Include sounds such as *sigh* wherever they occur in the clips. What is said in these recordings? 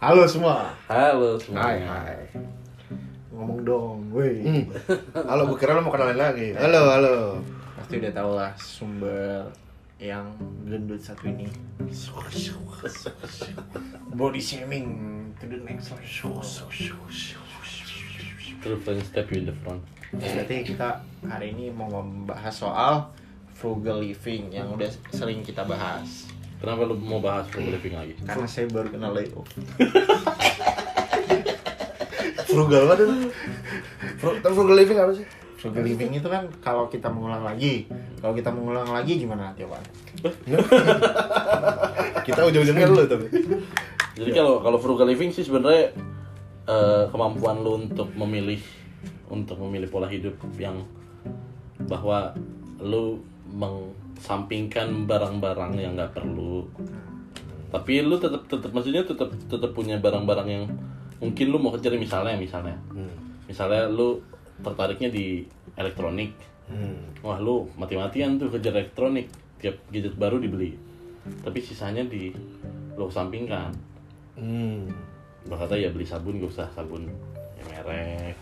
Halo semua. Halo semua. Hai hai. Ngomong dong, woi. Hmm. Halo, gue kira lo mau kenalin lagi. Halo, halo. Pasti udah tau lah sumber yang gendut satu ini. Body shaming to the next level. Terus step you in the front. Berarti kita hari ini mau membahas soal frugal living yang udah sering kita bahas. Kenapa lu mau bahas frugal living lagi? Karena saya baru kenal Leo. *laughs* Frugal banget itu. Fru tapi frugal living apa sih? Frugal living itu kan kalau kita mengulang lagi. Kalau kita mengulang lagi gimana coba? *laughs* Kita ujung-ujungnya dulu tapi. Jadi kalau kalau frugal living sih sebenarnya eh, kemampuan lu untuk memilih untuk memilih pola hidup yang bahwa lu mensampingkan barang-barang yang nggak perlu. Tapi lu tetap tetap maksudnya tetap tetap punya barang-barang yang mungkin lu mau kejar misalnya misalnya. Hmm. misalnya lu tertariknya di elektronik. Hmm. wah lu mati-matian tuh kejar elektronik. Tiap gadget baru dibeli. Tapi sisanya di lu sampingkan. Hmm. berkata ya beli sabun gak usah sabun yang merek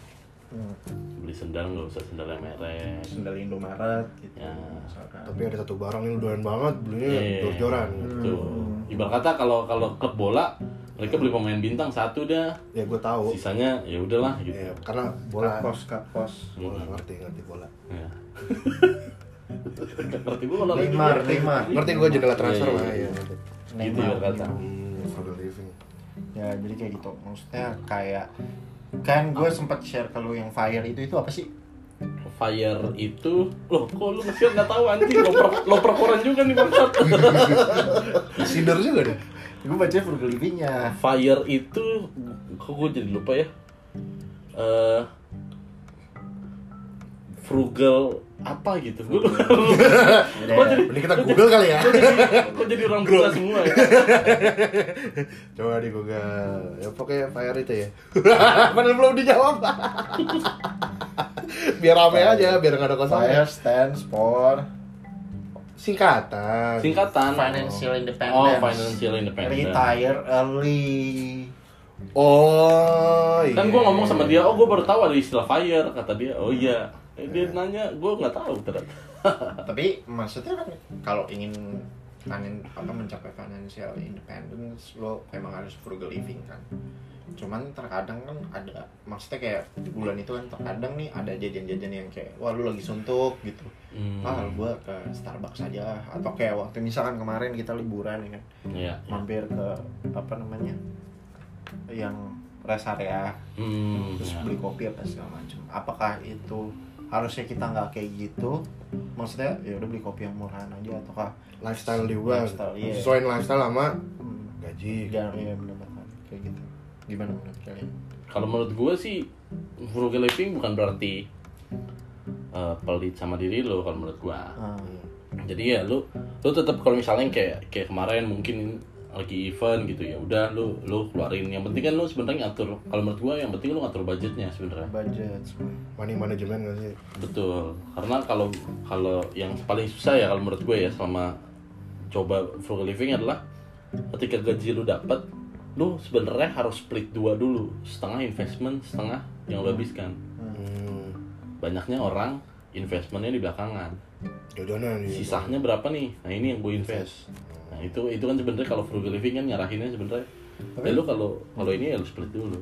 beli sendal gak usah sendal yang merek Sendal Indomaret gitu. Ya. misalkan. Tapi ada satu barang yang doyan banget, belinya Iya. jor-joran. Tuh. Ibarat kata kalau kalau klub bola mereka beli pemain bintang satu dah, Ya gue tahu. sisanya ya udahlah gitu. Ya, karena bola. Kapos, kapos. Bola ngerti, ngerti bola. Ya. *laughs* Ngerti gua kalau lagi Neymar. Neymar. Ngerti gue jendela transfer Iya, mah iya. ya. ngerti. Gitu ibarat kata. Hmm. Ya jadi kayak gitu. Maksudnya kayak kan gue sempat share ke lu yang fire itu itu apa sih? Fire itu loh kok lu nge nggak tahu anjing lo per, lo perkoran juga nih bangsat. *laughs* Cider juga deh. Gue baca frugal livingnya. Fire itu kok gue jadi lupa ya. Eh frugal apa gitu. Gue lupa. Kok jadi Mending kita Google kali ya. kok jadi, kok jadi orang buta semua ya? *laughs* Coba di Google. Ya pokoknya fire itu ya. *laughs* Padahal belum dijawab. *laughs* biar rame aja, biar nggak ada kosong. Fire stands for Singkatan. Singkatan. financial independence. Oh, financial independence. Retire early. Oh, iya. Kan gue ngomong sama dia, oh gue baru tahu ada istilah fire kata dia. Oh iya. Eh, dia nanya, gue nggak tahu ternyata. *laughs* Tapi maksudnya kan kalau ingin panen apa mencapai financial independence lo emang harus frugal living kan. Cuman terkadang kan ada maksudnya kayak di bulan itu kan terkadang nih ada jajan-jajan yang kayak wah lu lagi suntuk gitu. Hmm. Ah gua ke Starbucks aja atau kayak waktu misalkan kemarin kita liburan ya kan Iya. mampir ke apa namanya yang rest area Hmm. terus ya. beli kopi apa segala macam apakah itu harusnya kita nggak kayak gitu maksudnya ya udah beli kopi yang murahan aja ataukah lifestyle juga. Lifestyle, iya. Sesuaiin lifestyle sama hmm, gaji. jangan ya benar-benar kayak gitu gimana menurut kalian Kalau menurut gue sih frugal living bukan berarti eh, pelit sama diri lo kalau menurut gue. Ah, Jadi ya lu lu tetap kalau misalnya kayak kayak kemarin mungkin lagi event gitu ya udah lu lu keluarin. Yang penting kan lu sebenarnya ngatur. Kalau menurut gua yang penting lu ngatur budgetnya sebenarnya. Budget. Money management gak sih? betul. Karena kalau kalau yang paling susah ya kalau menurut gue ya selama coba frugal living adalah ketika gaji lu dapat lu sebenarnya harus split dua dulu. Setengah investment setengah yang lu habiskan. Hmm. banyaknya orang investmentnya di belakangan. Jodonan nih. sisanya berapa nih? Nah ini yang gue invest nah itu itu kan sebenarnya kalau frugal living kan nyarahinnya sebenarnya. Ya lu kalau kalau ini ya lu split dulu.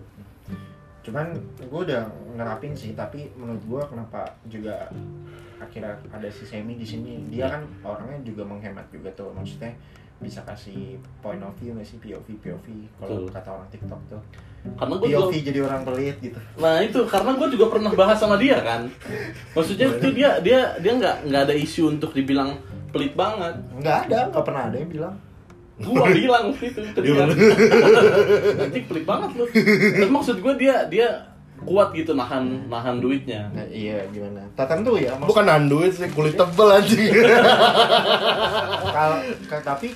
Cuman gue udah ngerapin sih tapi menurut gue kenapa juga akhirnya ada si Semi di sini. Dia kan orangnya juga menghemat juga tuh maksudnya bisa kasih point of view nggak sih? POV POV kalau kata orang TikTok tuh. Karena gue POV jadi orang pelit gitu. Nah itu karena gue juga pernah bahas sama dia kan. Maksudnya itu dia dia dia nggak nggak ada isu untuk dibilang pelit banget. Nggak ada nggak pernah ada yang bilang. Gua *laughs* bilang waktu itu ke dia nanti pelit banget lu. Tapi maksud gue dia dia kuat gitu nahan nahan duitnya. Nah, iya gimana? Tertentu ya maksud- Bukan nanduit sih, kulit tebel anjing. *laughs* kalau ka- tapi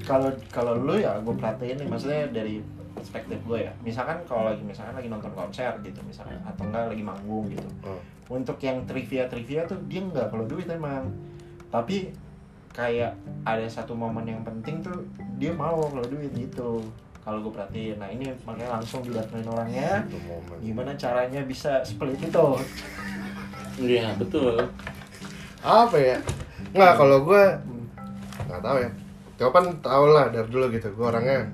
kalau kalau lu ya gue perhatiin nih maksudnya dari perspektif gue ya. Misalkan kalau lagi misalkan lagi nonton konser gitu misalkan atau enggak lagi manggung gitu. Oh. untuk yang trivia trivia tuh dia nggak kalau duit emang. Tapi kayak ada satu momen yang penting tuh dia mau kalau duit gitu. Kalau gue perhatiin nah ini makanya langsung didatengin orangnya. Gimana caranya bisa split itu? Iya betul. apa ya? Nggak kalau gue nggak tahu ya. Kan tau lah dari dulu gitu. Gue orangnya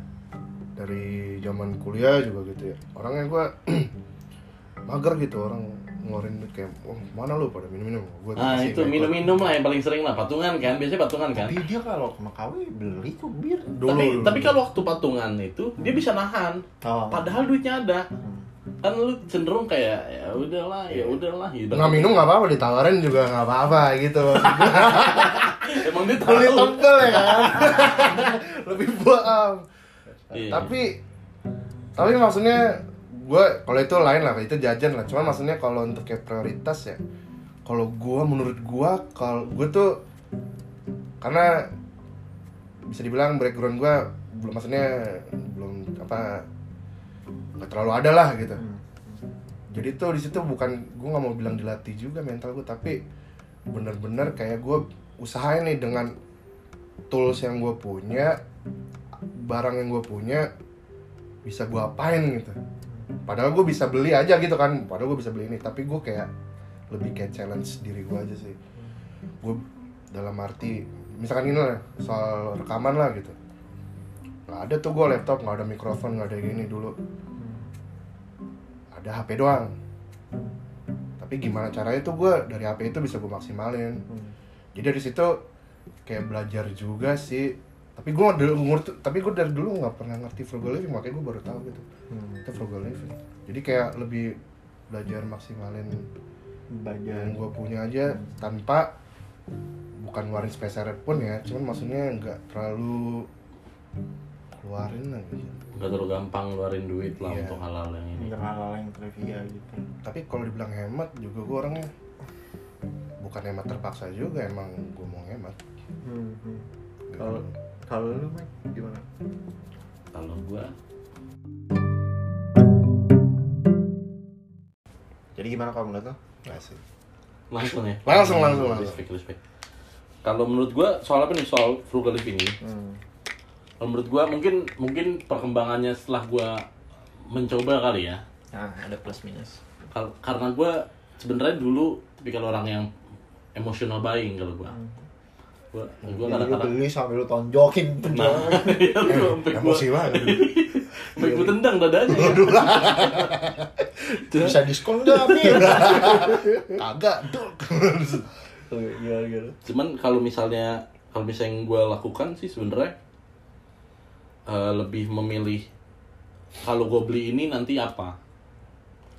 dari zaman kuliah juga gitu ya. Orangnya gue *clears throat* mager gitu orang ngeluarin duit kayak oh, mana lu pada minum minum gue Nah itu minum-minum lah yang paling sering lah patungan kan. Biasanya patungan kan. Tapi dia kalau ke Makawi beli tuh bir. dulu tapi dulu. tapi kalau waktu patungan itu dia bisa nahan. oh. Padahal duitnya ada. Kan lu cenderung kayak ya udahlah, ya udahlah gitu. nggak minum nggak apa-apa ditawarin juga nggak apa-apa gitu *laughs* Emang dia tebel ya kan *laughs* lebih bohong Iya. tapi tapi maksudnya gue kalau itu lain lah itu jajan lah. Cuman maksudnya kalau untuk kayak prioritas ya kalau gue menurut gue kalau gue tuh karena bisa dibilang background gue belum maksudnya belum apa nggak terlalu ada lah gitu. Jadi tuh di situ bukan gue nggak mau bilang dilatih juga mental gue tapi bener-bener kayak gue usahain nih dengan tools yang gue punya barang yang gue punya bisa gue apain gitu padahal gue bisa beli aja gitu kan. Padahal gue bisa beli ini. Tapi gue kayak lebih kayak challenge diri gue aja sih. Gue dalam arti misalkan ini lah soal rekaman lah gitu. Nggak ada tuh gue laptop nggak ada mikrofon nggak ada gini dulu. Ada HP doang. Tapi gimana caranya tuh gue dari HP itu bisa gue maksimalin. Jadi dari situ kayak belajar juga sih tapi gue dulu ngerti tapi gue dari dulu nggak pernah ngerti frugal living makanya gue baru tahu gitu. Itu frugal living. Jadi kayak lebih belajar maksimalin bagian yang gue punya aja tanpa bukan ngeluarin spesial pun ya. Cuman maksudnya nggak terlalu keluarin lah gitu. Gak terlalu gampang ngeluarin duit lah Iya. untuk hal-hal yang ini. untuk hal-hal yang trivia gitu. Tapi kalau dibilang hemat juga gue orangnya. Bukan hemat terpaksa juga emang gue mau hemat. Gitu. kalau kalau lu Mike, gimana Kalau gua Jadi gimana kalau menurut lo? Asik. langsung ya. Langsung, langsung, langsung. Respect, respect. Kalau menurut gua soal apa nih soal frugal living ini? hmm. Kalau menurut gua mungkin mungkin perkembangannya setelah gua mencoba kali ya. nah ada plus minus Kal- karena gua sebenarnya dulu tipikal orang yang emotional buying kalau gua. Gua gua Jadi lu kadang-kadang beli sambil lu tonjokin nah, *laughs* iya sampai gua emosi banget *laughs* sampai gua tendang dadanya. *laughs* Bisa diskon gak, Mir? kagak gimana gimana Cuman kalau misalnya kalau misalnya yang gue lakukan sih sebenarnya eh, lebih memilih kalau gue beli ini nanti apa?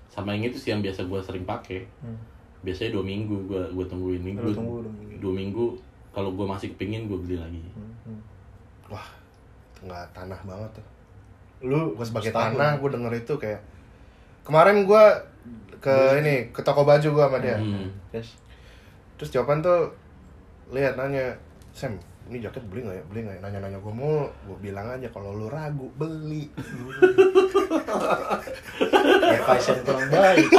Sama yang itu sih yang biasa gue sering pakai. Biasanya dua minggu gue gue tungguin. Minggu. dua minggu kalau gue masih kepingin gue beli lagi. Wah nggak tanah banget tuh. Lu gue sebagai setahun. tanah gue denger itu kayak kemarin gue ke ini ke toko baju gue sama dia. Hmm. terus terus jawaban tuh lihat nanya Sam ini jaket beli nggak ya? Beli nggak ya? Nanya nanya gue mau gue bilang aja kalau lu ragu beli. *laughs* Advice yang kurang baik.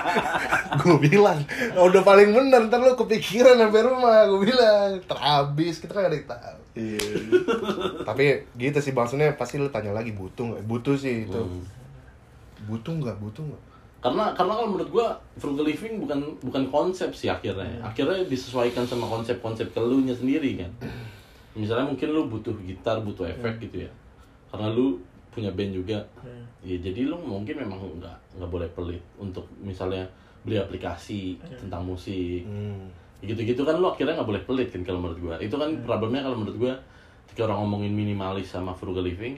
*laughs* gue bilang "Oh, udah paling bener ntar lu kepikiran sampai rumah. Gue bilang terhabis. Kita kan gak ada yang tahu. Iya. tapi gitu sih maksudnya pasti lu tanya lagi butuh nggak? Butuh sih itu. Hmm. butuh nggak? Butuh nggak karena karena kalau menurut gue frugal living bukan bukan konsep sih akhirnya akhirnya disesuaikan sama konsep-konsep kelunya sendiri kan. Misalnya mungkin lu butuh gitar butuh efek gitu ya. Karena lu punya band juga. Ya jadi lu mungkin memang nggak nggak boleh pelit untuk misalnya beli aplikasi tentang musik. Hmm. gitu-gitu kan lu akhirnya nggak boleh pelit kan kalau menurut gua. Itu kan problemnya kalau menurut gua ketika orang ngomongin minimalis sama frugal living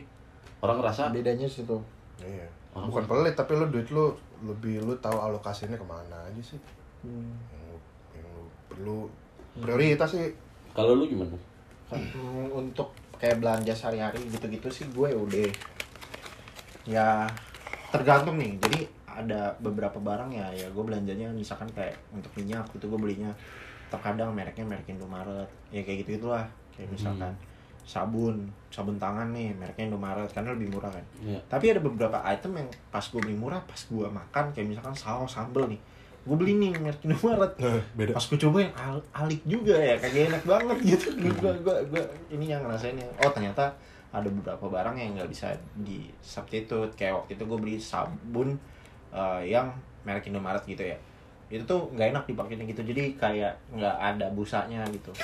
orang ngerasa Bedanya situ. iya. Orang bukan pelit tapi lu duit lu lebih lu tahu alokasinya ke mana aja sih? Hmm. yang lu, yang lu perlu prioritas sih. Kalau lu gimana? Hmm, untuk kayak belanja sehari-hari gitu-gitu sih gue udah. Ya tergantung nih. Jadi ada beberapa barang ya ya gue belanjanya misalkan kayak untuk minyak itu gue belinya terkadang mereknya merek Indomaret ya kayak gitu gitulah kayak misalkan sabun sabun tangan nih mereknya Indomaret karena lebih murah kan. Ya tapi ada beberapa item yang pas gue beli murah pas gue makan kayak misalkan saus sambel nih gue beli nih merek Indomaret. Beda. Pas gue cobain al- alik juga ya kagak enak banget gitu. Gue gue gue ini yang ngerasain ya. Oh ternyata ada beberapa barang yang nggak bisa di substitute. Kayak waktu itu gue beli sabun eh, yang merek Indomaret gitu ya. Itu tuh nggak enak dipakainya gitu. Jadi kayak nggak ada busanya gitu *laughs*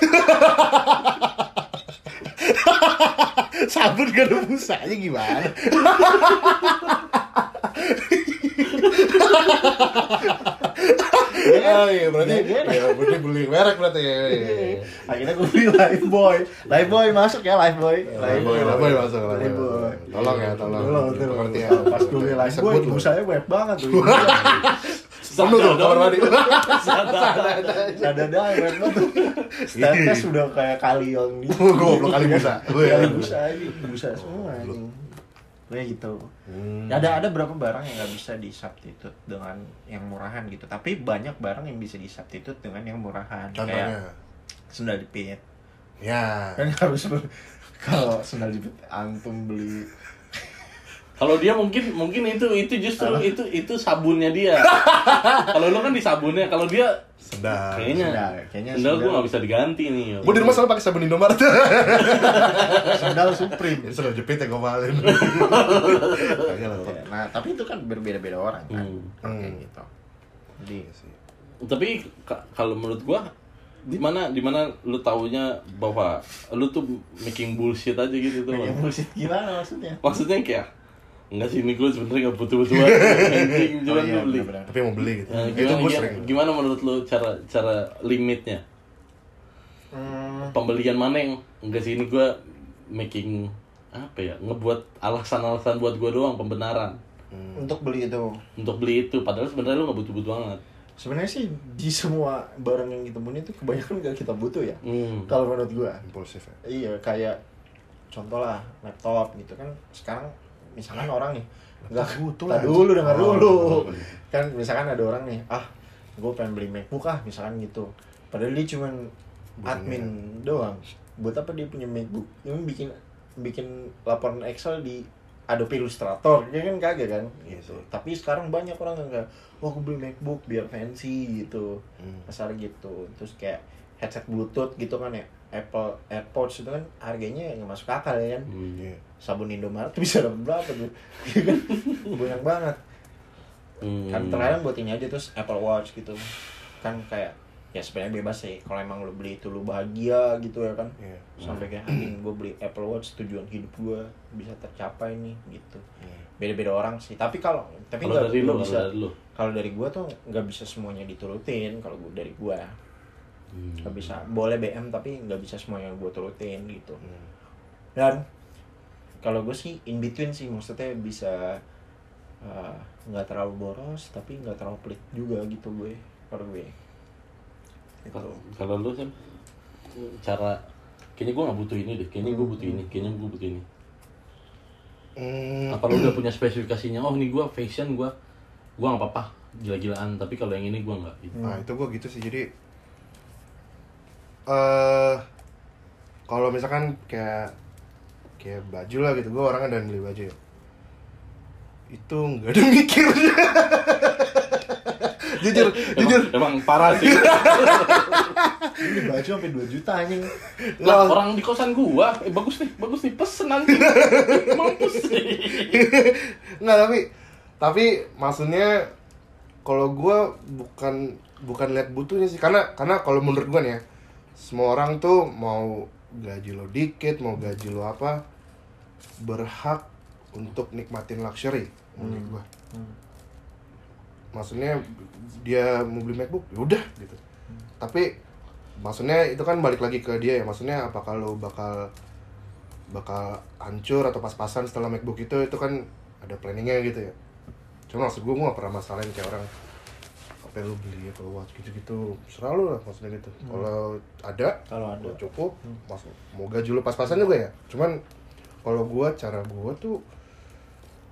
Sabun gak ada busanya gimana? Oh iya, berarti Iya, iya. ya, berarti beli merek berarti ya. iya, iya. akhirnya gue beli Lifebuoy Lifebuoy masuk ya Lifebuy Lifebuoy, Lifebuoy masuk, Lifebuoy. Lifebuoy. Tolong ya, tolong. Tolong, tolong. Pengertian. pas gue beli Sebut lu. busanya banyak banget tuh *laughs* Penuh tuh kamar mandi. ada ada banyak banget tuh Tetes udah kayak kali yang di goblok kali busa. Gue ya. kali busa aja busa semua anjing kayak gitu Hmm. ada ada berapa barang yang nggak bisa di substitute dengan yang murahan gitu tapi banyak barang yang bisa di substitute dengan yang murahan Contohnya. kayak sendal jepit Ya. kan harus *laughs* kalau sendal jepit antum beli Kalau dia mungkin mungkin itu itu justru itu itu sabunnya dia. *laughs* kalau lu kan di sabunnya, kalau dia Sedap. kayaknya sendal, kayaknya sendal gua sendal. nggak bisa diganti nih. Gue di rumah selalu pakai sabun Indomaret. *laughs* sendal supreme Ini sudah jepit ya gue malin. Ya, nah tapi itu kan berbeda-beda orang kan Hmm. Kayak Hmm. gitu jadi Tapi ka- kalau menurut gua di mana di mana lu taunya bahwa lu tuh making bullshit aja gitu tuh. yang Bang. bullshit gimana maksudnya Maksudnya kayak enggak sih ini gua sebenarnya nggak butuh-butuh anjing *laughs* Oh cuman iya, gua beli. Tapi mau beli gitu. Nah, itu gimana, gue gimana, sering. gimana menurut lu cara cara limitnya? Hmm, Pembelian mana yang enggak sih ini gua making apa ya ngebuat alasan-alasan buat gua doang pembenaran Hmm. untuk beli itu untuk beli itu padahal sebenarnya lu nggak butuh-butuh banget sebenarnya sih di semua barang yang kita punya itu kebanyakan gak kita butuh ya hmm. kalau menurut gua Impulsif ya. iya kayak contoh lah laptop gitu kan sekarang misalkan orang nih nggak butuh lah. dulu dengar Oh, dulu kan misalkan ada orang nih ah gue pengen beli MacBook ah misalkan gitu padahal dia cuman Butuhnya. admin doang buat apa dia punya MacBook ini bikin bikin laporan Excel di Adobe Illustrator ya kan kagak kan Iya gitu sih. tapi sekarang banyak orang yang kayak wah gue beli MacBook biar fancy gitu Hmm. gitu terus kayak headset Bluetooth gitu kan ya Apple AirPods itu kan harganya nggak masuk akal ya kan Hmm. Iya. Sabun Indomaret *laughs* tuh bisa dapat berapa tuh? Iya kan? Banyak banget. Hmm. kan terkadang buat ini aja terus Apple Watch gitu. Kan kayak ya sebenarnya bebas sih. Kalau emang lu beli itu lu bahagia gitu ya kan? Iya. sampai kayak anjing gue beli Apple Watch tujuan hidup gue bisa tercapai nih gitu. Iya. beda-beda orang sih. Tapi kalau tapi kalau nggak dari kalau bisa kalau dari gue tuh nggak bisa semuanya diturutin kalau gue dari gue Hmm. nggak bisa. Boleh BM tapi nggak bisa semuanya gue turutin gitu. Hmm. dan kalau gue sih in between sih maksudnya bisa uh, nggak terlalu boros tapi nggak terlalu pelit juga gitu gue kalau gue gitu. Kalau- kalau lu sih cara kayaknya gua nggak butuh ini deh kayaknya gua butuh ini kayaknya gua butuh ini Hmm. apa lu udah punya spesifikasinya oh ini gua fashion gua gua nggak apa-apa gila-gilaan tapi kalau yang ini gua nggak gitu. Nah itu gue gitu sih jadi eh kalau misalkan kayak kayak baju lah gitu. Gue orangnya dan beli baju ya. Itu nggak ada *laughs* mikirnya jujur jujur. emang, emang parah sih. Ini baju sampai 2 juta anjing. Lah Lah, orang di kosan gua eh bagus nih bagus nih pesen nanti *laughs* mampus nih. Nggak tapi tapi maksudnya kalau gue bukan bukan lihat butuhnya sih. Karena karena kalau menurut gue nih ya semua orang tuh mau gaji lo dikit mau gaji lo apa berhak untuk nikmatin luxury menurut gue maksudnya dia mau beli MacBook ya udah gitu. Tapi maksudnya itu kan balik lagi ke dia ya maksudnya apakah lo bakal bakal hancur atau pas-pasan setelah MacBook itu itu kan ada planningnya gitu ya. Cuma maksud gue gue gak pernah masalahin kayak orang apa lu beli Apple Watch gitu-gitu selalu lah maksudnya gitu. Kalau ada kalau ada. cukup masuk mau gaji lu pas-pasan juga ya? Cuman kalau gue cara gue tuh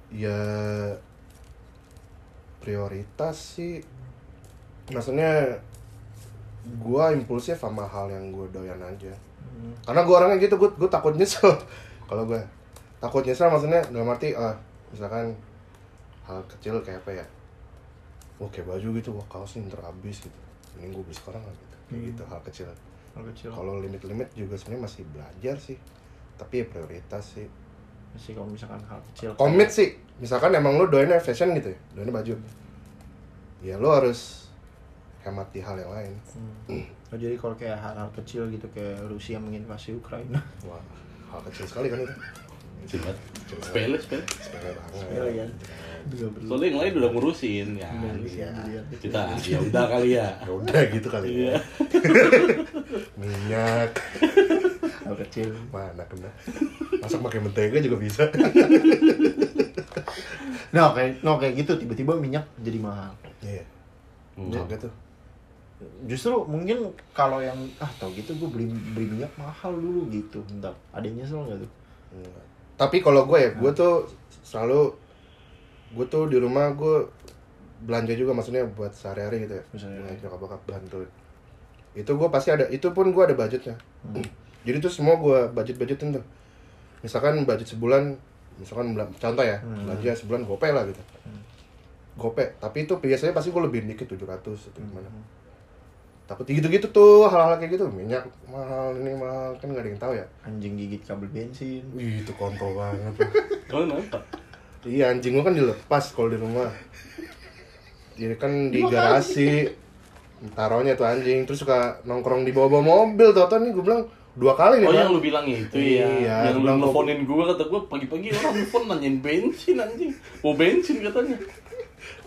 ya prioritas sih maksudnya gue impulsif sama hal yang gue doyan aja. Karena gue orangnya gitu gue gue takut nyesel *laughs* kalau gue takut nyesel maksudnya dalam arti ah misalkan hal kecil kayak apa ya wah kayak baju gitu wah kaos ini ntar habis gitu ini gue beli sekarang lah gitu kayak gitu hal kecil kalau kecil kalau limit-limit juga sebenarnya masih belajar sih tapi ya prioritas sih sih kalau misalkan hal kecil Komit sih, misalkan emang lu doainnya fashion gitu ya, doainnya baju. Ya lu harus hemat di hal yang lain. Hmm. *clears throat* Oh, jadi kalau kayak hal-hal kecil gitu kayak Rusia menginvasi Ukraina *laughs* Wah, hal kecil sekali kan itu. Cepat. Sepele, sepele. Sepele banget. Sepele kan? Juga perlu Soalnya yang lain udah ngurusin ya. Iya. Kita ya udah kali ya. Ya udah gitu kali Iya. ya. *laughs* Minyak hal kecil mana kena. Masak pakai mentega juga bisa. *laughs* nah kayak no kayak gitu tiba-tiba minyak jadi mahal Iya. Hmm. Kaget tuh. justru mungkin kalau yang ah tau gitu gue beli beli minyak mahal dulu gitu bentar ada yang nyesel nggak tuh Enggak. Tapi kalau gue ya, gue tuh selalu gue tuh di rumah gue belanja juga maksudnya buat sehari-hari gitu ya. Misalnya. Nah, nyokap bokap bantu. Itu gue pasti ada, itu pun gue ada budgetnya. *clears throat* Jadi tuh semua gue budget-budgetin tuh. Misalkan budget sebulan, misalkan contoh ya, belanja sebulan gope lah gitu. Gope, tapi itu biasanya pasti gue lebihin dikit 700 atau gimana. Takut gitu-gitu tuh hal-hal kayak gitu minyak mahal ini mahal kan nggak ada yang tahu ya. anjing gigit kabel bensin Wih, itu kontol banget. Kau kenapa? Iya anjing gua kan dilepas kalau di rumah. Jadi kan di garasi taruhnya tuh anjing. Terus suka nongkrong di bawah-bawah mobil tuh nih gue bilang dua kali nih Oh yang lu bilang itu Iya, ya Yang lu bilang gua- nelfonin gue kata gue pagi-pagi orang nelfon nanyain bensin anjing. Mau bensin katanya.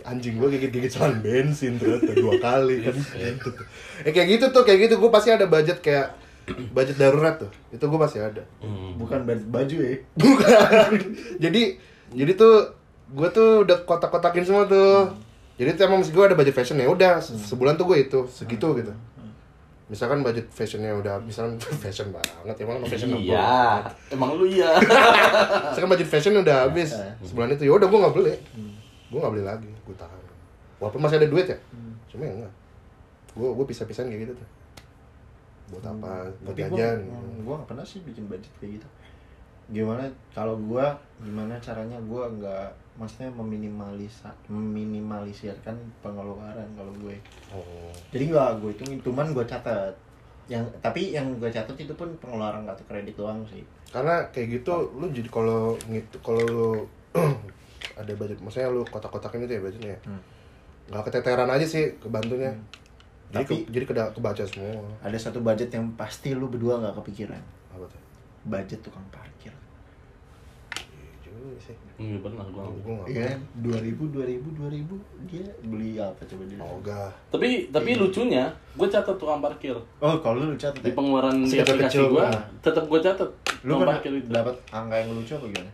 Anjing gua gigit-gigit selang bensin ternyata dua kali kan. Gitu *laughs* tuh. Eh kayak gitu tuh kayak gitu. Gue pasti ada budget kayak budget darurat tuh. Itu gue pasti ada. Hmm. bukan baju ya. Bukan. *laughs* Jadi jadi tuh gue tuh udah kotak-kotakin semua tuh. Jadi tuh emang gue ada budget fashion ya udah se- sebulan tuh gue itu segitu gitu. Misalkan budget fashionnya udah misalkan *laughs* fashion banget emang emang fashion apa? Iya Emang lu iya. *laughs* Misalkan budget fashion udah habis sebulan itu ya udah gue nggak beli. Gue nggak beli lagi gue tahan. Walaupun masih ada duit ya cuma ya enggak. Gue gue pisah-pisahin kayak gitu tuh. Buat apa? Buat jajan. gue gak pernah sih bikin budget kayak gitu gimana kalau gue gimana caranya gue nggak maksudnya meminimalisa meminimalisirkan pengeluaran kalau gue. Oh. Jadi nggak gue hitungin cuman gue catat. Yang tapi yang gue catat itu pun pengeluaran kartu kredit doang sih. Karena kayak gitu lu jadi kalau gitu kalau lu *clears throat* ada budget maksudnya lu kotak-kotakin itu ya budgetnya ya. Hmm. nggak keteteran aja sih kebantunya. Jadi Tapi- ke- jadi kebaca semua. ada satu budget yang pasti lu berdua nggak kepikiran budget tukang parkir iya nggak Iya? Dua ribu, dua ribu, dua ribu Dia beli apa coba dia? ogah Tapi tapi lucunya gue catat tukang parkir Oh, kalau lu catat Di ya? pengeluaran di Segitu aplikasi kecil gue gua. Tetap gue catat Lu tukang pernah parkir itu dapat angka yang lucu apa gimana?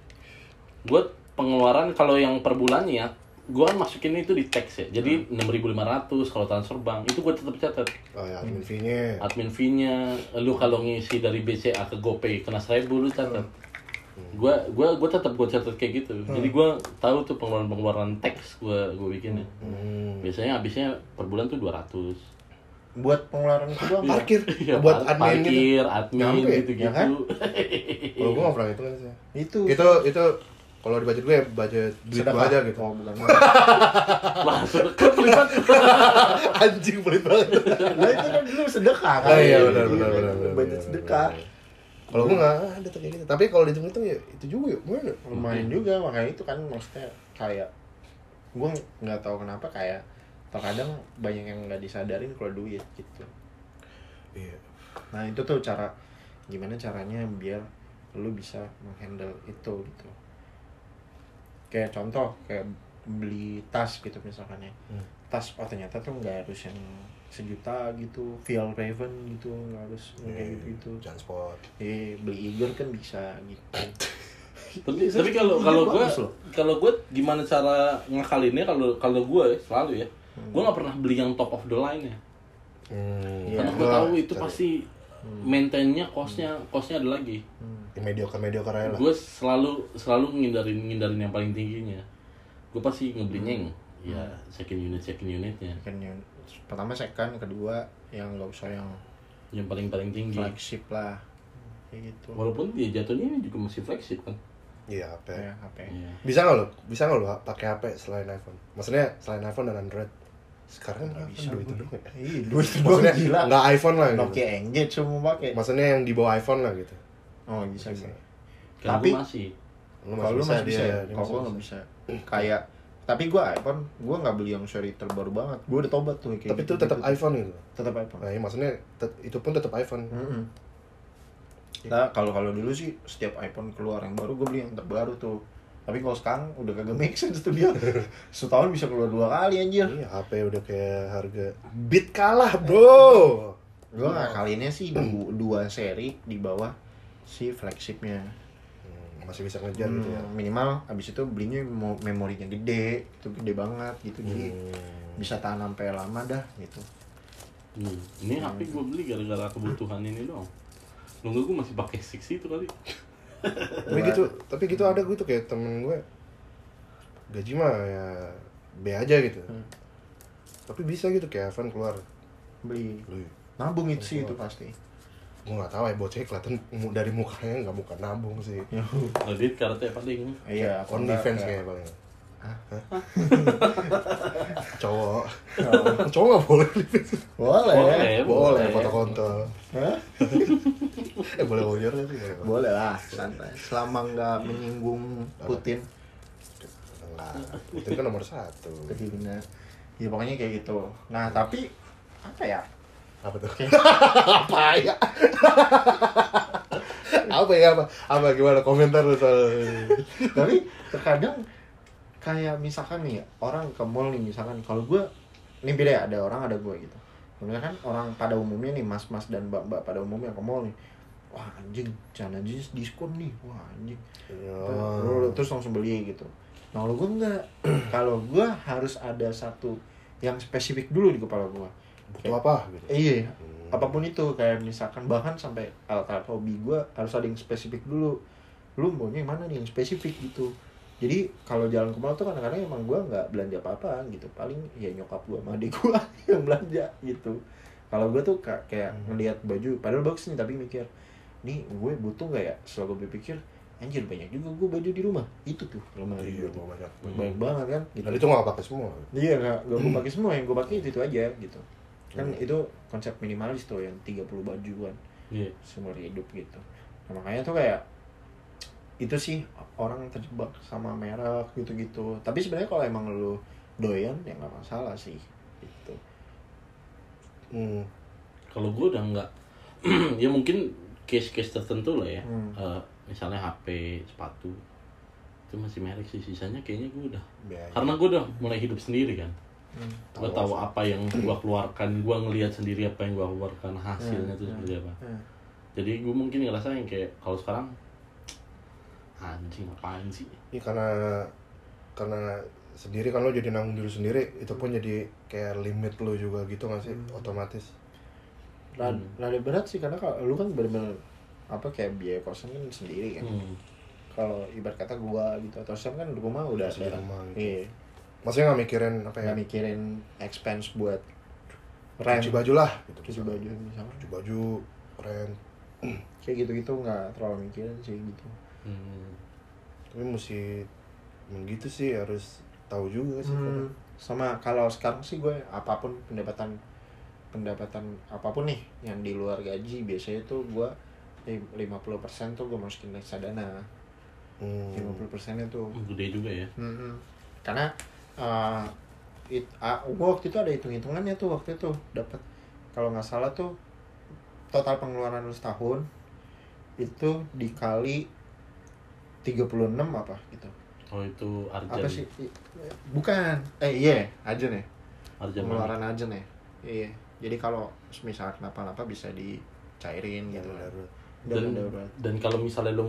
gue pengeluaran kalau yang per bulannya ya gue kan masukin itu di teks ya. Jadi 6.500 kalau transfer bank itu gue tetap catat. Oh ya admin fee-nya. Admin fee-nya lu kalau ngisi dari BCA ke GoPay kena 1000 lu catat. Gue gua gua tetap gue catat kayak gitu. Jadi gue tahu tuh pengeluaran pengeluaran teks gue gue bikinnya. Hmm. biasanya habisnya per bulan tuh 200 Buat pengeluaran itu doang parkir. *laughs* Iya, buat par- admin gitu. parkir, admin Nyampe, gitu-gitu. ya kan? kalau gue nggak pernah itu kan sih Itu. Itu itu kalau di budget gue ya budget duit gue aja gitu Oh, bukan Wah, sedekah pelit anjing pelit banget Lah itu kan dulu sedekah kan Oh iya benar benar benar. benar, Budget sedekah. Kalau gue nggak ada tuh kayak gitu. Tapi kalau dihitung itu ya itu juga ya. Gimana? Lumayan juga, makanya itu kan maksudnya kayak Gue nggak tahu kenapa kayak Terkadang banyak yang nggak disadarin kalau duit gitu Iya. Nah itu tuh cara gimana caranya biar lu bisa menghandle itu gitu. Kayak contoh kayak beli tas gitu misalkan ya. Hmm. Tas oh ternyata tuh nggak harus yang sejuta gitu, Feel Raven gitu nggak harus yang kayak gitu gitu. Jangan spot. Eh beli Igor kan bisa gitu. *laughs* tapi tapi kalau kalau gue kalau gue gimana cara ngakalinnya kalau kalau gue selalu ya gue nggak pernah beli yang top of the line ya Hmm. Iya. karena gue Gua tahu itu cari pasti maintainnya costnya costnya ada lagi yang mediocre mediocre aja lah. gue selalu selalu ngindarin ngindarin yang paling tingginya gue pasti ngebelinya yang ya second unit second unitnya Kan yang pertama second, kedua yang nggak usah yang yang paling paling tinggi flagship lah. Kayak gitu. walaupun dia jatuhnya ini juga masih flagship kan Iya HP. Ya, HP. Iya. Bisa nggak lo? Bisa nggak lo pakai HP selain iPhone? Maksudnya selain iPhone dan Android? Sekarang kan bisa duit itu ya. Iya, duit doang Maksudnya nggak iPhone lah gitu. Nokia Engage semua pakai. Maksudnya yang di bawah iPhone lah gitu. Oh, bisa Bisa. Kalau Tapi- gue masih Kalau lu masih masih bisa, dia- ya? Kalau nggak bisa. bisa. Kayak tapi gua iPhone, gua nggak beli yang seri terbaru banget. Gua udah tobat tuh kayak tapi gitu, itu tetap gitu. iPhone gitu Tetap iPhone. nah iya, maksudnya tet- itu pun tetap iPhone Mm-mm. Nah, kalau kalau dulu sih setiap iPhone keluar yang baru gue beli yang terbaru tuh. Tapi kalau sekarang udah kagak make sense tuh dia. *laughs* Setahun bisa keluar dua kali anjir. iya HP udah kayak harga bit kalah bro Gue ngakalinnya sih du- dua seri di bawah si flagshipnya. Hmm, masih bisa ngejar gitu ya Hmm, minimal abis itu belinya mo- memorinya gede, itu gede banget gitu. Jadi Hmm. bisa tahan sampai lama dah gitu. Hmm. Ini HP gue beli gara-gara kebutuhan ini doang. Nunggu gue masih pakai six itu kali. *laughs* tapi gitu tapi gitu ada gue tuh kayak temen gue gaji mah ya B aja gitu Hmm. tapi bisa gitu kayak Evan keluar Beli lu nabung itu sih itu pasti. Gue nggak tahu ya bocahnya kelihatan dari mukanya nggak muka nabung sih *laughs* Ngedit karate paling. Iya, on defense enggak. kayak paling Hah? *laughs* cowok cowok *laughs* nggak boleh Boleh. Boleh. boleh foto kontol Hah? eh boleh wajar sih boleh Boleh lah, santai. Selama nggak menyinggung Putin, enggak itu kan nomor satu Putinnya. Ya pokoknya kayak gitu. Nah tapi apa ya? Apa tuh? *laughs* Apa ya? *laughs* Apa ya? Apa apa gimana komentar lu soal tapi terkadang kayak misalkan nih orang ke mall nih misalkan kalau gue ini beda ya ada orang ada gue gitu. Kemudian kan orang pada umumnya nih mas-mas dan mbak-mbak pada umumnya ke mall nih wah anjing celana jeans diskon nih. Wah anjing. Lu- terus langsung beli gitu. Nah kalau gue enggak *clears throat* kalau gue harus ada satu yang spesifik dulu di kepala gue butuh apa gitu. Iya. Hmm. apa pun itu kayak misalkan bahkan sampai alat-alat hobi gue harus ada yang spesifik dulu. Lu maunya yang mana nih yang spesifik gitu. Jadi kalau jalan ke mall tuh kadang-kadang emang gue nggak belanja apa-apa gitu. Paling ya nyokap gue sama adik gue *laughs* yang belanja gitu. Kalau gue tuh ka- kayak ngelihat baju padahal bagus nih tapi mikir nih gue butuh nggak ya? Setelah gue berpikir anjir banyak juga gue baju di rumah. Itu tuh lemari iya gua banyak. Banyak banget kan gitu. dan itu nggak pakai semua. Iya nggak gak gue pakai semua. Yang gue pakai itu, itu aja gitu kan itu konsep minimalis tuh yang 30 bajuan Iya. seumur hidup gitu nah, makanya tuh kayak itu sih orang terjebak sama merek gitu-gitu tapi sebenarnya kalau emang lu doyan ya nggak masalah sih gitu hmm. Kalau gue udah nggak, *clears throat* ya mungkin case-case tertentu lah ya. Hmm. Eh, misalnya HP, sepatu, itu masih merek sih. Sisanya kayaknya gue udah, Biaya. karena gue udah mulai hidup sendiri kan. Hmm. Gue tahu apa yang gue keluarkan, gue ngelihat sendiri apa yang gue keluarkan, hasilnya Hmm, tuh hmm, seperti apa. hmm. Jadi gue mungkin ngerasa yang kayak kalau sekarang anjing apaan sih? Iya karena karena sendiri kan lo jadi nanggung diri sendiri itu pun jadi kayak limit lo juga gitu gak sih otomatis Rada, rada berat sih karena kalau lu kan bener-bener apa kayak biaya kosan kan sendiri kan Hmm. kalau ibarat kata gua gitu atau Sam kan rumah udah ada rumah gitu. iya maksudnya nggak mikirin apa ya nggak mikirin expense buat rent cuci baju lah gitu cuci misalnya. baju misalnya cuci baju rent *clears throat* kayak gitu-gitu nggak terlalu mikirin sih gitu Hmm. tapi mesti emang gitu sih harus tahu juga sih Hmm, sama kalau sekarang sih gue apa pun pendapatan pendapatan apa pun nih yang di luar gaji biasanya tuh gue 50% tuh gue masukin reksadana hmm. 50 persennya tuh Gede juga ya. Mm-mm. karena uh, it, ah, gua waktu itu ada hitung-hitungannya tuh waktu itu dapat kalau nggak salah tuh total pengeluaran lu setahun itu dikali 36 apa gitu. Oh itu Arjan. apa sih? Bukan. Eh iya aja nih Arjan pengeluaran aja nih iya. Jadi kalau misal kenapa-napa bisa dicairin gitu. Darurat. dan dan kalau misalnya lo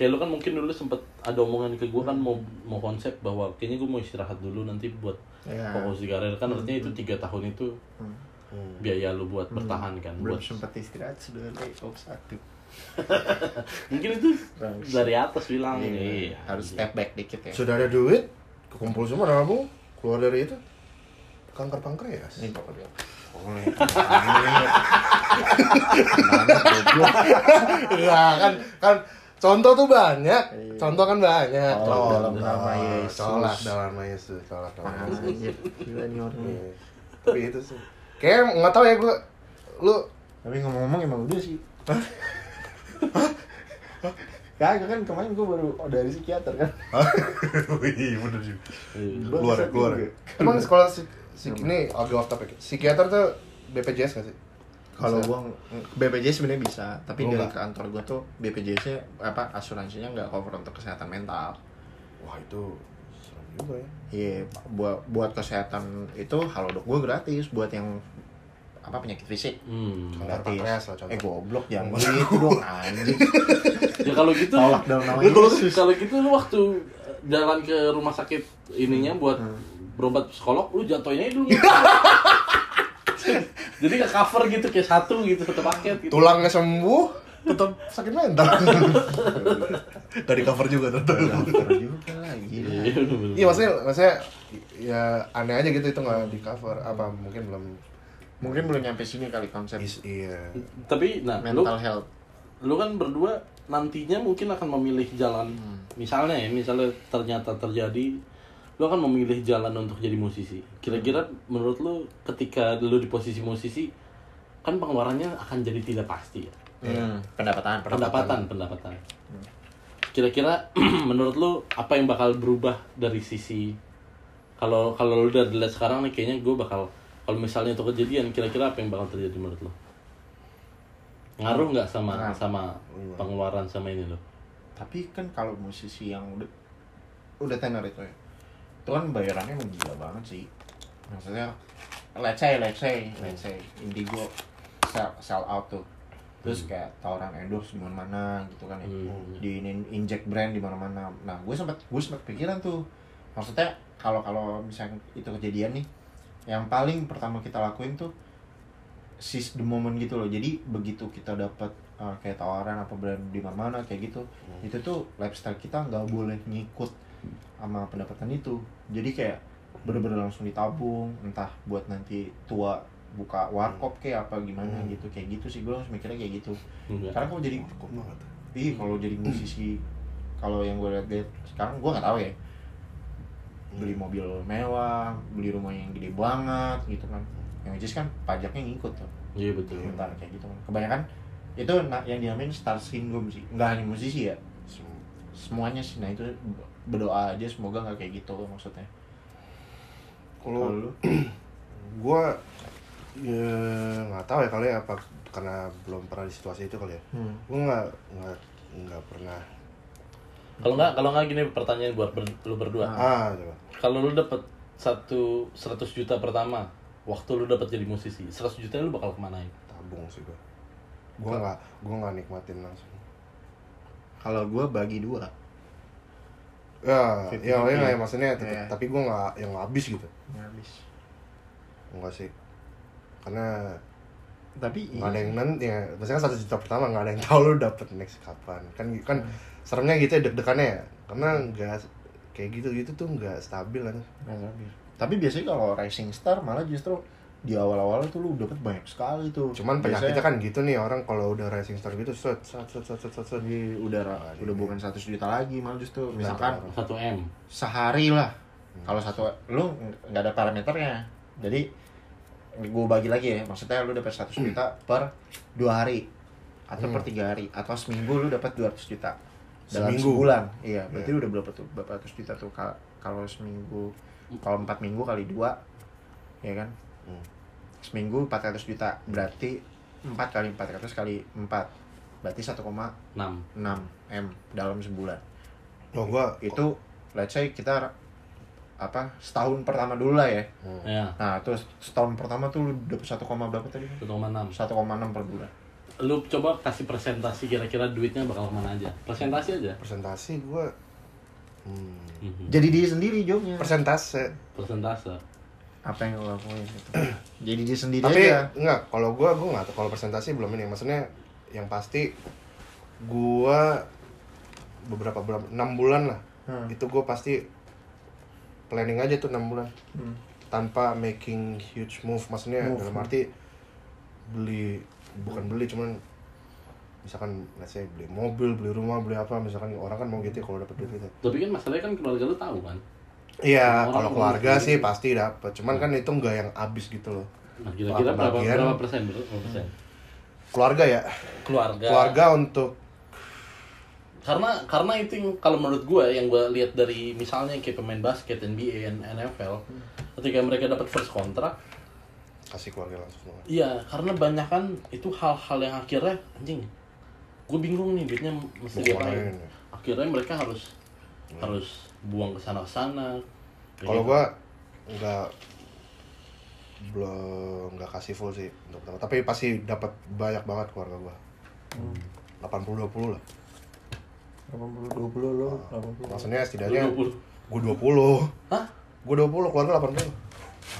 kayak lo kan mungkin dulu sempet ada omongan ke gue kan mau mau konsep bahwa kayaknya gue mau istirahat dulu nanti buat Ya. fokus di karir kan artinya itu tiga tahun itu Hmm. Hmm. biaya lo buat bertahan kan belum buat sempat istirahat sudah lay off satu mungkin itu dari atas bilang Iya, iya harus step back dikit ya. sudah ada duit kekumpul semua nabung keluar dari itu kanker pankreas Ini pokoknya. Enggak *laughs* kan kan contoh tuh banyak Iya. contoh kan banyak Oh, Contoh. nama Yesus. colak dalam nama Yesus colak dalam nama Yesus. Gila nih orang. Iya. tapi itu sih kayak nggak tahu ya gue lu Tapi ngomong-ngomong emang udah sih. Kagak kan kemarin gue baru dari psikiater kan. Wih, *laughs* bener juga. Iya. Keluar ya, keluar. ya. Emang sekolah si, si ini agak off topic. Psikiater tuh BPJS gak sih? Kalau gua BPJS sebenarnya bisa, tapi Lu dari nggak? kantor gua tuh BPJS-nya apa asuransinya nggak cover untuk kesehatan mental. Wah, itu serem juga ya. Iya, buat buat kesehatan itu halo dok gua gratis buat yang apa penyakit fisik. Hmm. Gratis. pankreas lah contoh. Eh goblok jangan gitu dong *laughs* anjing. Ya kalau gitu Tolak dong namanya kalau kalau gitu lu waktu jalan ke rumah sakit ininya buat berobat psikolog lu jatuhnya dulu. *laughs* Jadi nggak cover gitu kayak satu gitu satu paket gitu. Tulangnya sembuh, tetap sakit mental. *laughs* Di cover juga tuh. Dokter juga lah gila. Iya. Iya maksudnya, maksudnya ya aneh aja gitu itu nggak di cover. Apa mungkin belum? Mungkin belum nyampe sini kali konsep Is, iya. Tapi nah lu mental health. lu kan berdua nantinya mungkin akan memilih jalan misalnya ya misalnya ternyata terjadi lu akan memilih jalan untuk jadi musisi. Kira-kira menurut lu ketika lu di posisi musisi kan pengeluarannya akan jadi tidak pasti ya? Hmm, pendapatan, pendapatan pendapatan. kira-kira *clears throat* menurut lu apa yang bakal berubah dari sisi kalau kalau lu udah lihat sekarang nih kayaknya gue bakal kalau misalnya itu kejadian kira-kira apa yang bakal terjadi menurut lu? Ngaruh nggak sama Ngaruh. sama pengeluaran sama ini lo Tapi kan kalau musisi yang udah udah tenor itu ya, itu kan bayarannya emang gila banget sih. Maksudnya, let's say, let's say, let's say, Indigo sell, sell out tuh. Terus kayak tawaran endorse di mana-mana gitu kan ya. Hmm. Di in- inject brand di mana-mana. Nah, gue sempet gue sempet pikiran tuh. Maksudnya kalau kalau misalnya itu kejadian nih, yang paling pertama kita lakuin tuh seize the moment gitu loh. Jadi begitu kita dapat uh, kayak tawaran apa brand di mana-mana kayak gitu, itu tuh lifestyle kita nggak boleh ngikut sama pendapatan itu. Jadi kayak bener-bener langsung ditabung, entah buat nanti tua buka warkop kayak apa gimana Hmm. gitu. Kayak gitu sih gue langsung mikirnya kayak gitu. Enggak. karena kalau jadi banget. ih kalau jadi musisi kalau yang gue lihat sekarang gue nggak tahu ya. Beli mobil mewah beli rumah yang gede banget gitu kan. Yang jelas kan pajaknya ngikut tuh. Iya betul. Sebentar kayak gitu kan. Kebanyakan itu yang dinamain star syndrome sih. Nggak hanya musisi ya. Sem- semuanya sih. Nah itu berdoa aja semoga nggak kayak gitu maksudnya Kalau *clears throat* gua ya nggak tahu ya kali ya apa karena belum pernah di situasi itu kali ya. hmm. Gua nggak nggak nggak pernah. kalau nggak kalau nggak gini pertanyaan buat ber- lu berdua Ah, coba. kalau lu dapet satu 100 juta pertama waktu lu dapat jadi musisi 100 juta lu bakal kemanain Tabung sih gua. Gua nggak gua nggak nikmatin langsung. kalau gue bagi dua Ya, ya, ya, ya, maksudnya tetep- Iya. tapi gua nggak yang nggak habis gitu. habis Enggak sih. Karena tapi nggak ada yang nanti ya maksudnya satu juta pertama nggak ada yang tahu lu dapet next kapan kan kan seremnya gitu ya deg-degannya ya karena nggak kayak gitu gitu tuh nggak stabil kan Nggak stabil. Tapi biasanya kalau rising star malah justru di awal-awal tuh lu dapat banyak sekali tuh. cuman Biasanya penyakitnya kan gitu nih orang kalau udah rising star gitu set set set set set set, set. di udara Nah, udah ini. bukan 100 juta lagi malah justru misalkan orang. satu m sehari lah. Kalau satu lu nggak ada parameternya. Jadi gue bagi lagi ya, maksudnya lu dapat 100 juta per dua hari atau per Hmm. tiga hari atau seminggu lu dapat 200 juta dalam Seminggu? sebulan. Iya, berarti Iya. lu udah berapa tuh? Berapa ratus juta tuh Ka- kalau seminggu kalau empat minggu kali dua ya kan Hmm. seminggu 400 juta berarti 4 kali 400 kali 4 berarti 1,6 enam. M dalam sebulan. Oh gua itu let's say kita apa setahun pertama dulu lah ya. Hmm. ya. Nah terus setahun pertama tuh lu dapet 1, berapa tadi? 1,6 1,6 per bulan. Lu coba kasih presentasi kira-kira duitnya bakal ke mana aja? Presentasi aja? Presentasi gua hmm, Mhm. jadi diri sendiri jawabnya persentase. Persentase apa yang lo lakuin gitu. *clears throat* jadi diri sendiri tapi aja enggak kalau gua gua nggak tahu kalau presentasi belum ini maksudnya yang pasti gua beberapa bulan enam bulan lah Hmm. itu gua pasti planning aja tuh enam bulan Hmm. tanpa making huge move maksudnya Move, dalam hmm. arti beli bukan beli cuman misalkan let's say beli mobil beli rumah beli apa misalkan orang kan mau gitu ya kalau dapat duit gitu tapi kan masalahnya kan keluarga lu tahu kan iya kalau keluarga gitu. sih pasti dapat cuman kan itu nggak yang habis gitu loh. Nah kira-kira berapa berapa persen berapa persen? Keluarga ya? Keluarga. Keluarga untuk karena karena itu yang kalau menurut gue yang gue lihat dari misalnya kayak pemain basket NBA dan NFL ketika mereka dapat first kontrak kasih keluarga langsung iya karena banyak kan itu hal-hal yang akhirnya anjing gue bingung nih duitnya mesti diapain. ya? akhirnya mereka harus harus buang ke sana ke sana Kalau gua nggak belum nggak kasih full sih untuk pertama. tapi pasti dapat banyak banget keluarga gua. 80 20 lah. 80 20 lo, 80. Maksudnya setidaknya 20. gua 20. Hah? Gua 20 keluarga 80.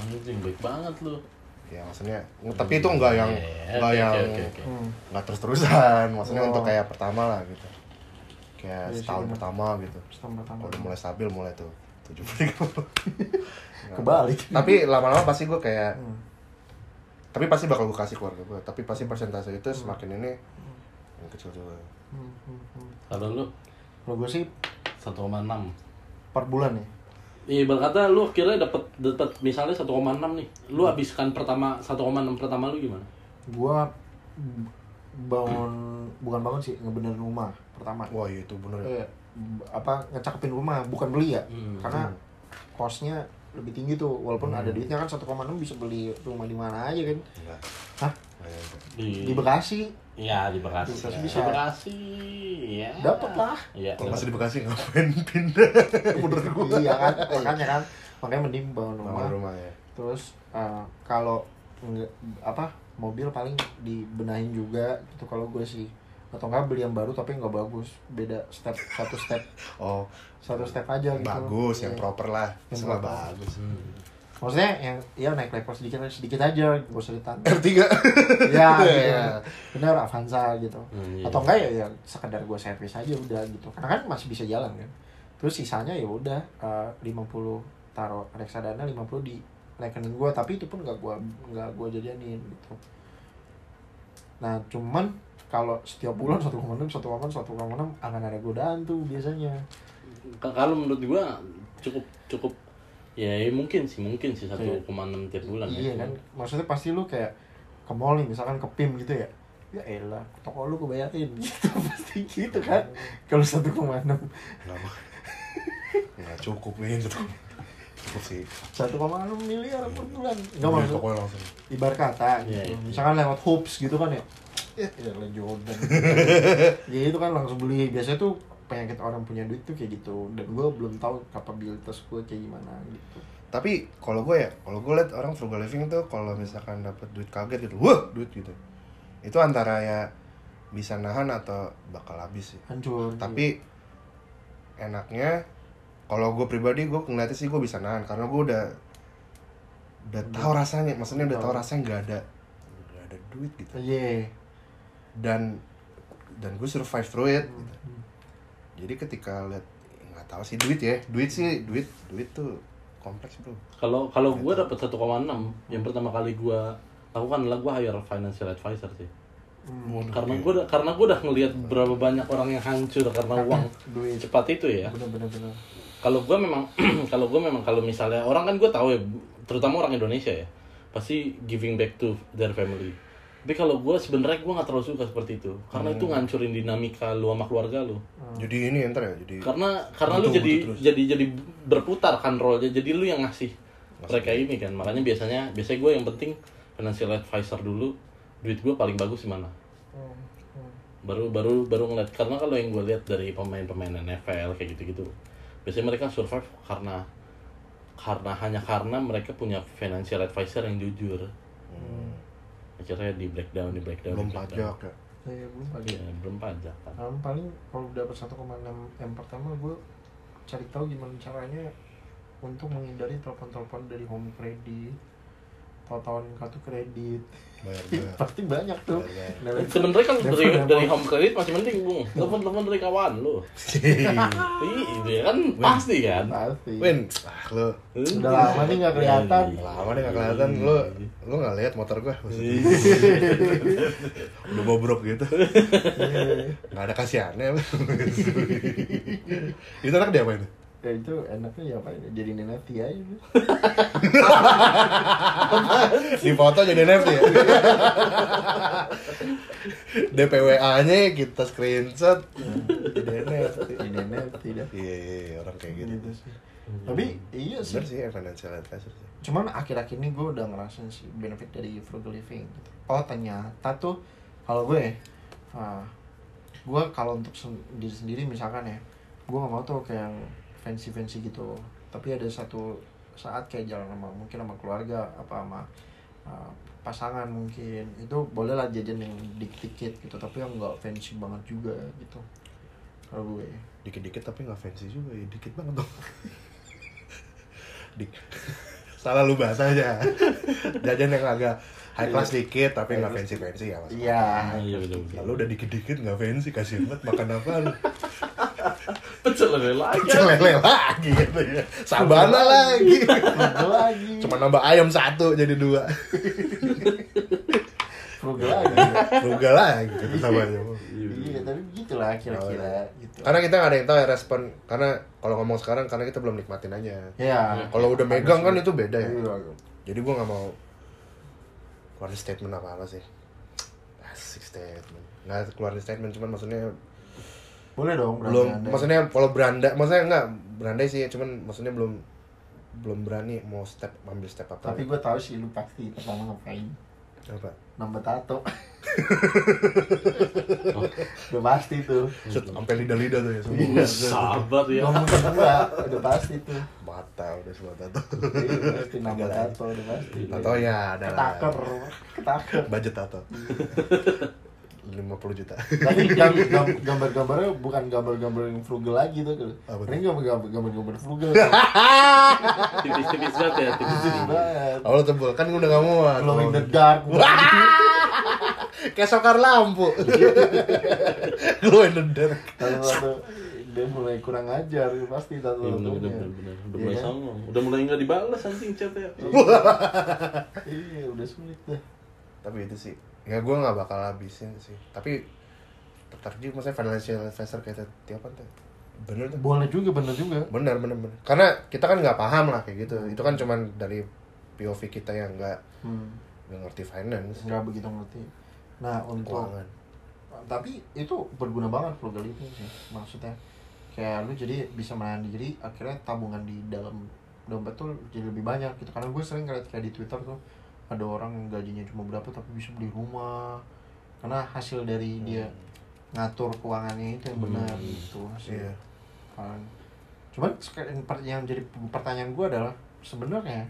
Anjing baik banget lu. Ya maksudnya tapi itu enggak yang Iya, enggak oke, yang oke, oke, oke. Hmm. enggak terus-terusan. Maksudnya Oh. untuk kayak pertama lah gitu. Kayak sih, setahun bener. pertama gitu. Setahun pertama. Kalau udah mulai stabil mulai tuh 70 *laughs* Kebalik. Tapi lama-lama pasti gua kayak Hmm. tapi pasti bakal gue kasih keluarga gue tapi pasti persentase itu semakin ini yang kecil juga Hmm, hmm, hmm. Kalau lu Kalau gue sih 1,6. per bulan ya. Iya, ibarat kata lu akhirnya dapat dapat misalnya 1,6 nih. Lu habiskan pertama 1,6 pertama lu gimana? Gua bangun bukan bangun sih ngebenerin rumah pertama. wah iya itu bener ya Eh, apa ngecakepin rumah bukan beli ya Hmm. karena kosnya lebih tinggi tuh walaupun Hmm. ada duitnya kan 1,6 bisa beli rumah di mana aja kan enggak Hah? Enggak, enggak. Di, di Bekasi Iya, di Bekasi. Di Bekasi ya. bisa. Di Bekasi. Ya. Dapet lah. Iya. kalau masih di Bekasi ngapain *laughs* pindah menurut gue iya kan makanya kan makanya mending bangun rumah rumah rumah ya terus eh, kalau nggak apa mobil paling dibenahin juga gitu. Kalau gue sih atau enggak beli yang baru tapi nggak bagus beda step satu step. *laughs* Oh. Satu step aja gitu. Bagus yang Iya. proper lah. Yang proper. bagus. Hmm. maksudnya yang ya naik level sedikit sedikit aja usah ditantang R3 ya gitu. Bener Avanza gitu. Hmm, iya. atau enggak ya, ya sekedar gue servis aja udah gitu. Karena kan masih bisa jalan kan. Terus sisanya ya udah eh, 50 taruh reksadana 50 di rekening gue tapi itu pun nggak gue nggak gue jadianin gitu. Nah cuman kalau setiap bulan satu koma enam satu koma satu koma enam akan ada godaan tuh biasanya. Kalau menurut gua cukup cukup ya, ya mungkin sih mungkin sih 1,6 tiap bulan iya ya. kan? Maksudnya pasti lu kayak ke mall nih misalkan ke PIM gitu ya. Ya elah toko lu gue bayarin *laughs* gitu pasti gitu kan? Kalau satu koma enam. Nggak cukup nih cukup sih. Satu koma enam miliar per bulan. Nggak Beli maksud tokonya langsung. Ibarat kata Iya, gitu. iya. misalkan lewat hoops gitu kan ya. Ya ya Jordan. *laughs* Ya itu kan langsung beli. Biasanya tuh penyakit orang punya duit tuh kayak gitu. Dan gue belum tahu kapabilitas gue kayak gimana gitu. Tapi kalau gue ya kalau gue liat orang frugal living itu kalau misalkan dapat duit kaget gitu wah duit gitu. Itu antara ya bisa nahan atau bakal habis sih. Hancur tapi enaknya kalau gue pribadi gue ngeliatnya sih gue bisa nahan karena gue udah udah tahu rasanya. Maksudnya udah tahu rasanya nggak ada nggak ada duit gitu. Iya. Dan dan gue survive through it gitu. Hmm. jadi ketika lihat nggak tahu sih duit ya. Duit sih duit duit tuh kompleks bro. Kalau kalau gua dapat 1,6 yang pertama kali gua lakukan adalah gua hire financial advisor sih. Hmm. Karena gua udah, karena gua udah ngelihat berapa banyak orang yang hancur karena uang duit. cepat itu ya. bener bener bener Kalau gua memang *clears throat* kalau gua memang kalau misalnya orang kan gua tahu ya terutama orang Indonesia ya pasti giving back to their family. Tapi kalau gua sebenarnya gua nggak terlalu suka seperti itu karena itu ngancurin dinamika lu sama keluarga lu. jadi ini enter ya jadi karena karena lu Butuh, jadi butuh terus. jadi jadi berputar kan role jadi lu yang ngasih mereka ini kan makanya biasanya biasanya gue yang penting financial advisor dulu duit gue paling bagus di mana Hmm, hmm. baru baru baru ngeliat karena kalau yang gue lihat dari pemain-pemain NFL kayak gitu-gitu biasanya mereka survive karena karena hanya karena mereka punya financial advisor yang jujur. Hmm, akhirnya di breakdown di breakdown belum di breakdown. pajak ya? Iya, belum pajak. Iya, belum pajak kan. Um, paling kalau dapat 1,6 m pertama gue cari tahu gimana caranya untuk menghindari telepon-telepon dari home credit, tahu-tahuan kartu kredit. *laughs* Pasti banyak tuh. Bayar, Nah, sebenarnya kan dari dari home credit masih mending bung. Telepon telepon dari kawan lu. Ih, itu ya kan pasti kan? Pasti. Win. Ah lu. Udah lama nih nggak kelihatan. lama deh gak kelihatan. Lu lu nggak lihat motor gua *laughs* udah bobrok gitu. Nggak ada kasihannya. *laughs* Itu anak dia apa itu Ya itu enaknya ya apa jadi NFT aja. *laughs* di foto jadi NFT ya *laughs* DPWA nya kita screenshot jadi NFT Jadi NFT dah. iya iya, iya, orang kayak gitu Gitu sih. Tapi iya sih. bener sih ya, financial advisor sih Cuman akhir-akhir ini gue udah ngerasain sih benefit dari frugal living. Oh ternyata tuh kalau gue, ah, gue kalau untuk sen- diri sendiri misalkan ya, gue gak mau tuh kayak yang fancy-fancy gitu. Tapi ada satu saat kayak jalan sama mungkin sama keluarga apa sama ah, pasangan mungkin. Itu boleh lah jajan yang dikit-dikit gitu tapi yang nggak fancy banget juga gitu. Kalau gue. Dikit-dikit tapi nggak fancy juga ya dikit banget dong. Dik. salah lu bahasa aja jajan yang agak high class dikit tapi nggak fancy fancy ya mas. Iya iya bener bener Lalu udah dikit-dikit nggak fancy kasih banget makan apa lu? Pecel lele lagi Celele lagi gitu ya. Sabana lagi. lagi Cuma nambah ayam satu jadi dua. frugal lagi Frugal lagi gitu namanya. iya tapi gitulah kira-kira gitu Karena kita nggak ada yang tahu ya respon karena kalau ngomong sekarang karena kita belum nikmatin aja. ya Kalau udah megang kan itu beda ya. Iya. Jadi gua nggak mau keluarin statement apa apa sih. Asik statement. Nggak keluarin statement cuman maksudnya boleh dong berani belum. Anda. maksudnya kalau beranda maksudnya enggak berandai sih cuman maksudnya belum belum berani mau step ambil step apa. Tapi gue tahu sih lu pasti pertama ngapain. Apa? Nambah tato. *laughs* Udah pasti tuh. Set, sampai lidah lidah tuh ya semua. Iya. sabar ya. Ngomong kedua udah pasti tuh. Mata udah semua tato. Iya, pasti nambah tato udah pasti. Tato ya ada lah. ketaker ketaker. budget tato 50 juta. Tapi *laughs* gam- gam- gambar-gambarnya bukan gambar-gambar yang frugal lagi tuh. Tuh? ini gambar-gambar gambar frugal. *laughs* Tipis-tipis banget ya tipis-tipis. Tipis banget. Awal tebel. Kan gua udah gak muat *laughs* glow in the dark. Kayak sokar lampu. Glow in the dark. Dia mulai kurang ajar pasti tato Iya bener bener bener bener. Udah mulai songong. Udah mulai nggak dibalas anjing chatnya. iya udah sulit dah. Tapi itu sih ya gua nggak bakal habisin sih. Tapi tertarik juga maksudnya financial advisor kayak tiapan tuh. Bener tuh. Boleh juga bener juga. Bener bener bener. Karena kita kan nggak paham lah kayak gitu. Itu kan cuman dari POV kita yang nggak hmm. nggak ngerti finance. Nggak begitu ngerti. Nah untuk keuangan. Tapi itu berguna banget frugal living sih maksudnya. Kayak lu jadi bisa menahan diri akhirnya tabungan di dalam dompet tuh jadi lebih banyak gitu. Karena gue sering ngeliat kayak di twitter tuh ada orang yang gajinya cuma berapa tapi bisa beli rumah. Karena hasil dari dia ngatur keuangannya itu yang benar Hmm. gitu hasil iya. Kan. cuman yang jadi pertanyaan gue adalah sebenarnya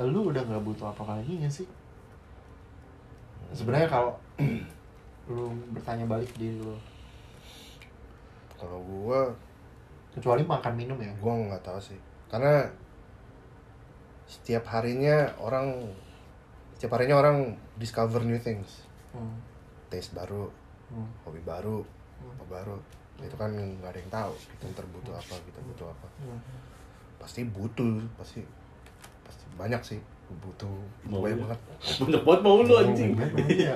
lu udah nggak butuh apa-apa lagi nggak sih? Sebenarnya kalau *clears throat* lu bertanya balik diri lu. Kalau gua kecuali makan minum ya. gua nggak tahu sih. Karena setiap harinya orang setiap harinya orang discover new things hmm. taste baru Hmm. hobi baru Hmm. apa baru itu kan nggak ada yang tahu kita ntar butuh apa kita butuh apa Hmm. pasti butuh pasti pasti banyak sih butuh Mau banyak ya? banget Banyak banget mau lu anjing. Iya.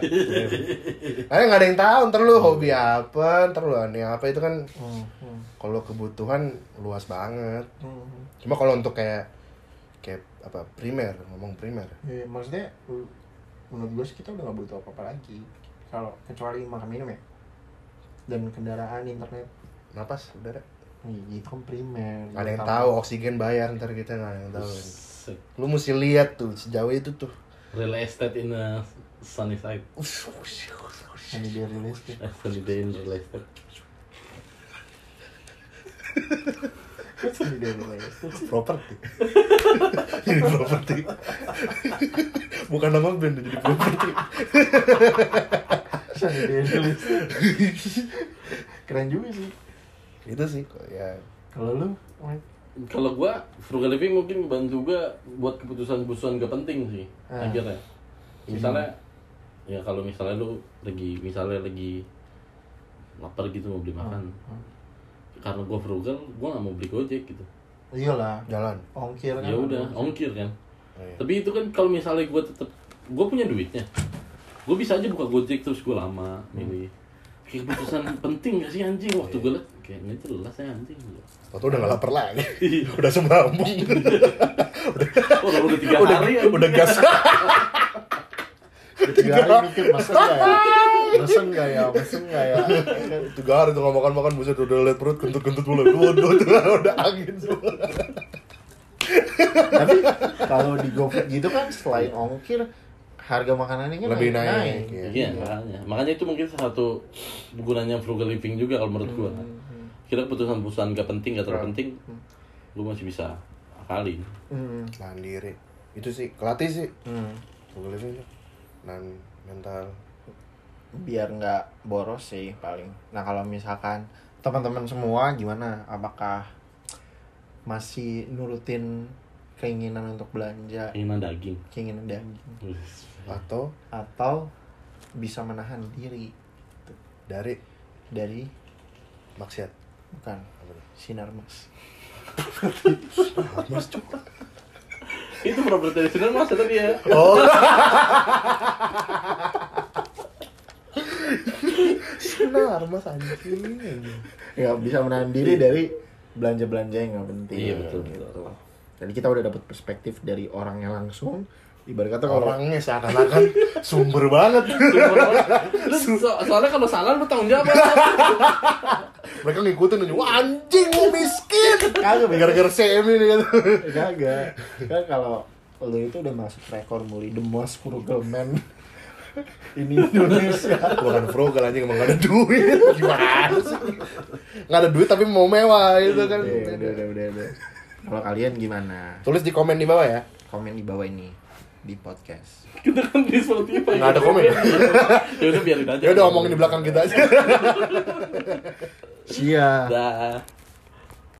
Kayaknya nggak ada yang tahu ntar lu hobi apa ntar lu aneh apa itu kan Hmm. Hmm. kalau kebutuhan luas banget Hmm. cuma kalau untuk kayak kayak apa primer ngomong primer. Ya, maksudnya menurut gue sih kita udah gak butuh apa-apa lagi. Kalau kecuali makan minum ya. Dan kendaraan internet. Napas udara. Iya, itu kan primer. Ada yang tahu oksigen bayar ntar kita nggak ada yang tahu. Lu mesti lihat tuh sejauh itu tuh. Real estate in a sunny side. Ini dia rilis tuh. Eh, sunny day in real estate. *laughs* Properti ini *laughs* properti bukan nama band jadi properti. *laughs* Keren juga sih. itu sih kok ya Kalau lu? Kalau gua frugal living mungkin bantu gua buat keputusan-keputusan gak penting sih Ah. akhirnya. Misalnya ya kalau misalnya lu lagi misalnya lagi lapar gitu mau beli makan. Hmm. Karena gua frugal, gua nggak mau beli Gojek gitu. Iyalah, jalan ongkir kan. Ya udah, ongkir kan. Oh, iya. Tapi itu kan kalau misalnya gue tetap gue punya duitnya, gue bisa aja buka Gojek terus gue lama milih. keputusan *laughs* penting gak sih anjing waktu gue liat kayaknya jelas ya anjing Waktu udah gak lapar lagi *laughs* Udah semambung oh *laughs* udah udah tiga Udah, hari anjing. udah gas tiga. hari mikir mesen nggak ya? Mesen nggak ya? Mesen nggak ya? Tiga hari tuh gak makan-makan Buset udah liat perut kentut-kentut mulai Waduh tuh udah angin semua tapi kalau di GoFood gitu kan selain ongkir harga makanannya kan Lebih naik, naik, iya. Iya. Makanya, makanya itu mungkin salah satu gunanya frugal living juga kalau menurut gua. Kira keputusan-keputusan gak penting, gak terlalu penting, gua masih bisa akalin. Hmm. Nahan diri Itu sih, kelatih sih. Hmm. Google living Nahan mental. Biar nggak boros sih paling. Nah kalau misalkan teman-teman semua gimana? Apakah masih nurutin keinginan untuk belanja? Keinginan daging. keinginan daging. Atau? Atau bisa menahan diri. Dari? Dari? Maksiat. Bukan. Sinar mas. *laughs* Mas Cuk itu properti dari sini mas tadi ya. Oh Sinar mas anjing ya bisa menahan diri dari belanja belanja yang nggak penting Iya, betul, gitu. betul. jadi kita udah dapat perspektif dari orangnya langsung ibarat kata kalau Orangnya seakan-akan sumber banget Lu so- soalnya kalau salah lu tanggung jawab. Mereka ngikutin aja, wah anjing lu miskin Kagak, Gara-gara CM ini kan Kagak. Kan kalau lu itu udah masuk rekor muli the most frugal man ini Indonesia. Bukan frugal anjing emang gak ada duit Gimana sih Gak ada duit tapi mau mewah gitu kan udah, udah, udah, udah. Kalau kalian gimana? Tulis di komen di bawah ya Komen di bawah ini di podcast. Kita kan di Spotify. Nggak ada komen. ya *laughs* udah biarin aja. Ya udah omongin di belakang kita aja *laughs* Siap. Dah.